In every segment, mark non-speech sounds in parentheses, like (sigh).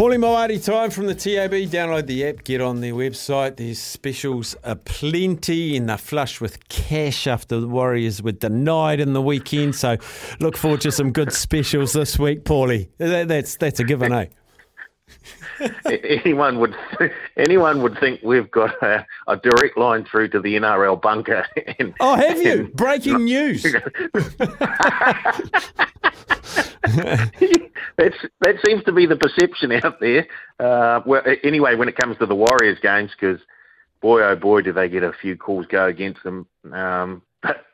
Paulie Maoate time from the TAB. Download the app, get on their website. There's specials aplenty and they're flush with cash after the Warriors were denied in the weekend. So look forward to some good specials this week, Paulie. That, that's, that's a given, eh? (laughs) anyone would anyone would think we've got a, a, direct line through to the NRL bunker. (laughs) And, oh, have you? Breaking news. (laughs) (laughs) That's, that seems to be the perception out there. Uh, well, anyway, when it comes to the Warriors games, because boy, oh boy, do they get a few calls go against them. Um, but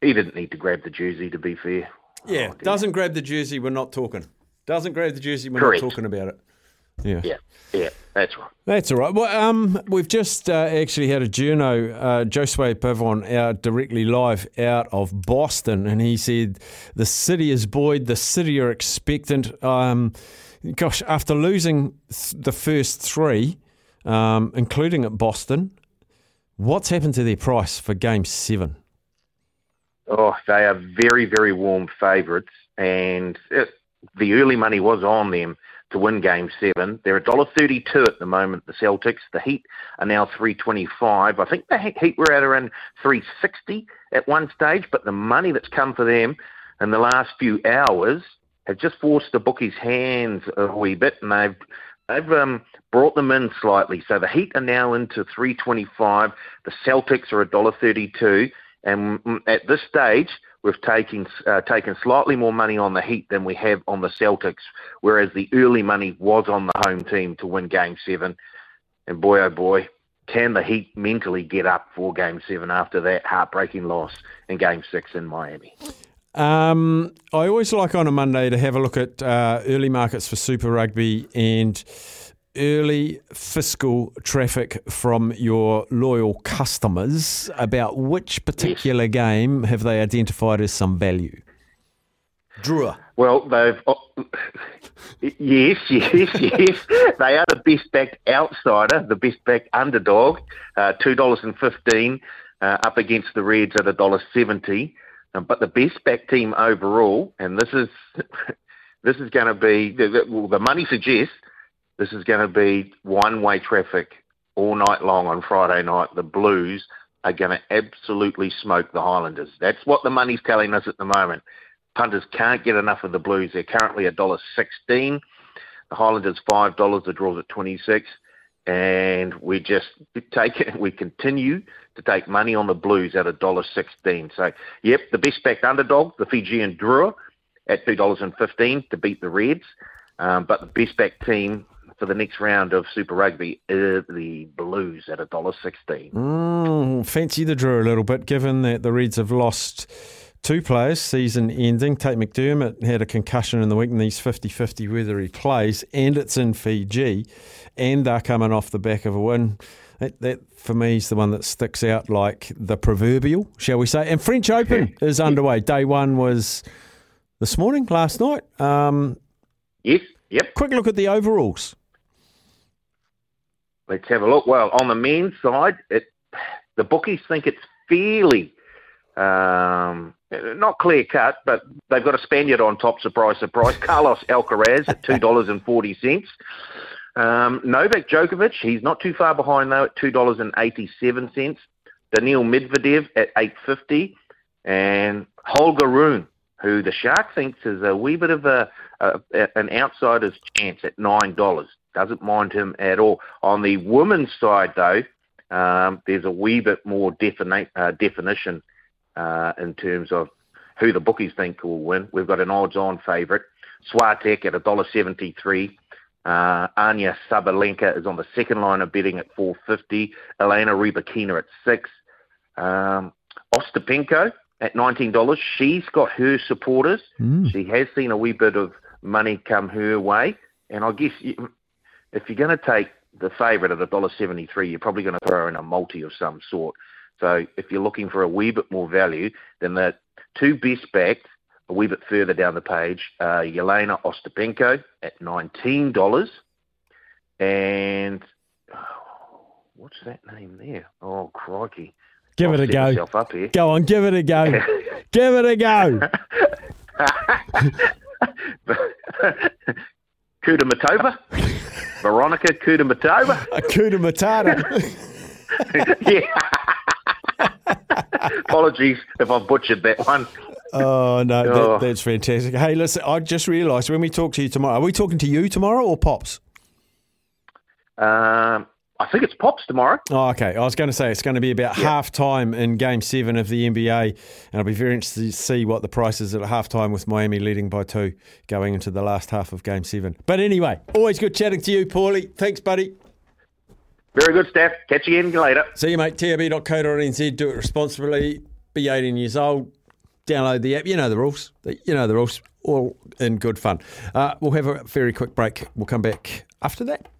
he didn't need to grab the jersey, to be fair. Yeah, oh, doesn't grab the jersey, we're not talking. Doesn't grab the jersey, we're Correct. not talking about it. Yeah. Yeah. Yeah, that's right. That's all right. Well, um, we've just uh, actually had a journo, uh, Josue Pavon, out directly live out of Boston, and he said the city is buoyed, the city are expectant. Um, gosh, after losing th- the first three, um, including at Boston, what's happened to their price for Game Seven? Oh, they are very, very warm favourites, and it, the early money was on them to win Game Seven. They're $1.32 at the moment. The Celtics. The Heat are now 325. I think the Heat were at around 360 at one stage, but the money that's come for them in the last few hours has just forced the bookies' hands a wee bit, and they've they've um, brought them in slightly. So the Heat are now into 325. The Celtics are $1.32, and at this stage we've taken uh, taken slightly more money on the Heat than we have on the Celtics, whereas the early money was on the home team to win Game Seven. And boy, oh boy, can the Heat mentally get up for Game Seven after that heartbreaking loss in Game Six in Miami? Um, I always like on a Monday to have a look at uh, early markets for Super Rugby and early fiscal traffic from your loyal customers about which particular yes. game have they identified as some value? Drua. Well, they've. Oh, yes, yes, yes. they are the best backed outsider, the best backed underdog, uh, $2.15 uh, up against the Reds at $1.70. Um, but the best backed team overall, and this is. (laughs) This is going to be the, well, the money suggests this is going to be one way traffic all night long on Friday night. The Blues are going to absolutely smoke the Highlanders. That's what the money's telling us at the moment. Punters can't get enough of the Blues. They're currently a dollar sixteen. The Highlanders five dollars. The draws at twenty six, and we just take it. We continue to take money on the Blues at a dollar sixteen. So, yep, the best backed underdog, the Fijian Drua, at two dollars and fifteen to beat the Reds. Um, but the best backed team for the next round of Super Rugby the Blues at $1.16. Mm, fancy the draw a little bit, given that the Reds have lost two players season ending. Tate McDermott had a concussion in the week and he's 50 50 whether he plays, and it's in Fiji, and they're coming off the back of a win. That, that for me is the one that sticks out like the proverbial, shall we say. And French Open (laughs) is underway. Day one was this morning, last night. Um, yes, yep. Quick look at the overalls. Let's have a look. Well, on the men's side, it, the bookies think it's fairly um, not clear cut, but they've got a Spaniard on top. Surprise, surprise. (laughs) Carlos Alcaraz at two dollars and forty cents. Um, Novak Djokovic, he's not too far behind though at two dollars and eighty-seven cents. Daniil Medvedev at eight fifty, and Holger Rune, who the Shark thinks is a wee bit of a, a an outsider's chance at nine dollars doesn't mind him at all. On the women's side, though, um, there's a wee bit more defini- uh, definition uh, in terms of who the bookies think will win. We've got an odds-on favourite, Swiatek at $1.73. Uh, Aryna Sabalenka is on the second line of betting at 450. Elena Rybakina at six. Um, Ostapenko at $19. She's got her supporters. Mm. She has seen a wee bit of money come her way. And I guess if you're going to take the favourite at $1.73, you're probably going to throw in a multi of some sort. So if you're looking for a wee bit more value, then the two best backed a wee bit further down the page, uh, Jelena Ostapenko at $19. And oh, (sighs) what's that name there? Oh, crikey. Give I'll it a go. Up here. Go on, give it a go. (laughs) give it a go. (laughs) Kudamatova. Veronika Kudamatova. (laughs) Akuda Matata. yeah. Apologies if I've butchered that one. oh, no, Oh. that, that's fantastic. Hey, listen, I just realised when we talk to you tomorrow, are we talking to you tomorrow or Pops? Um, I think it's Pops tomorrow. Oh, okay. I was going to say it's going to be about half time in game seven of the NBA, and I'll be very interested to see what the price is at half time with Miami leading by two going into the last half of game seven. But anyway, always good chatting to you, Paulie. Thanks, buddy. Very good, Steph. Catch you again later. See you, mate. TAB.co.nz. Do it responsibly. Be 18 years old. Download the app. You know the rules. You know the rules. All in good fun. Uh, we'll have a very quick break. We'll come back after that.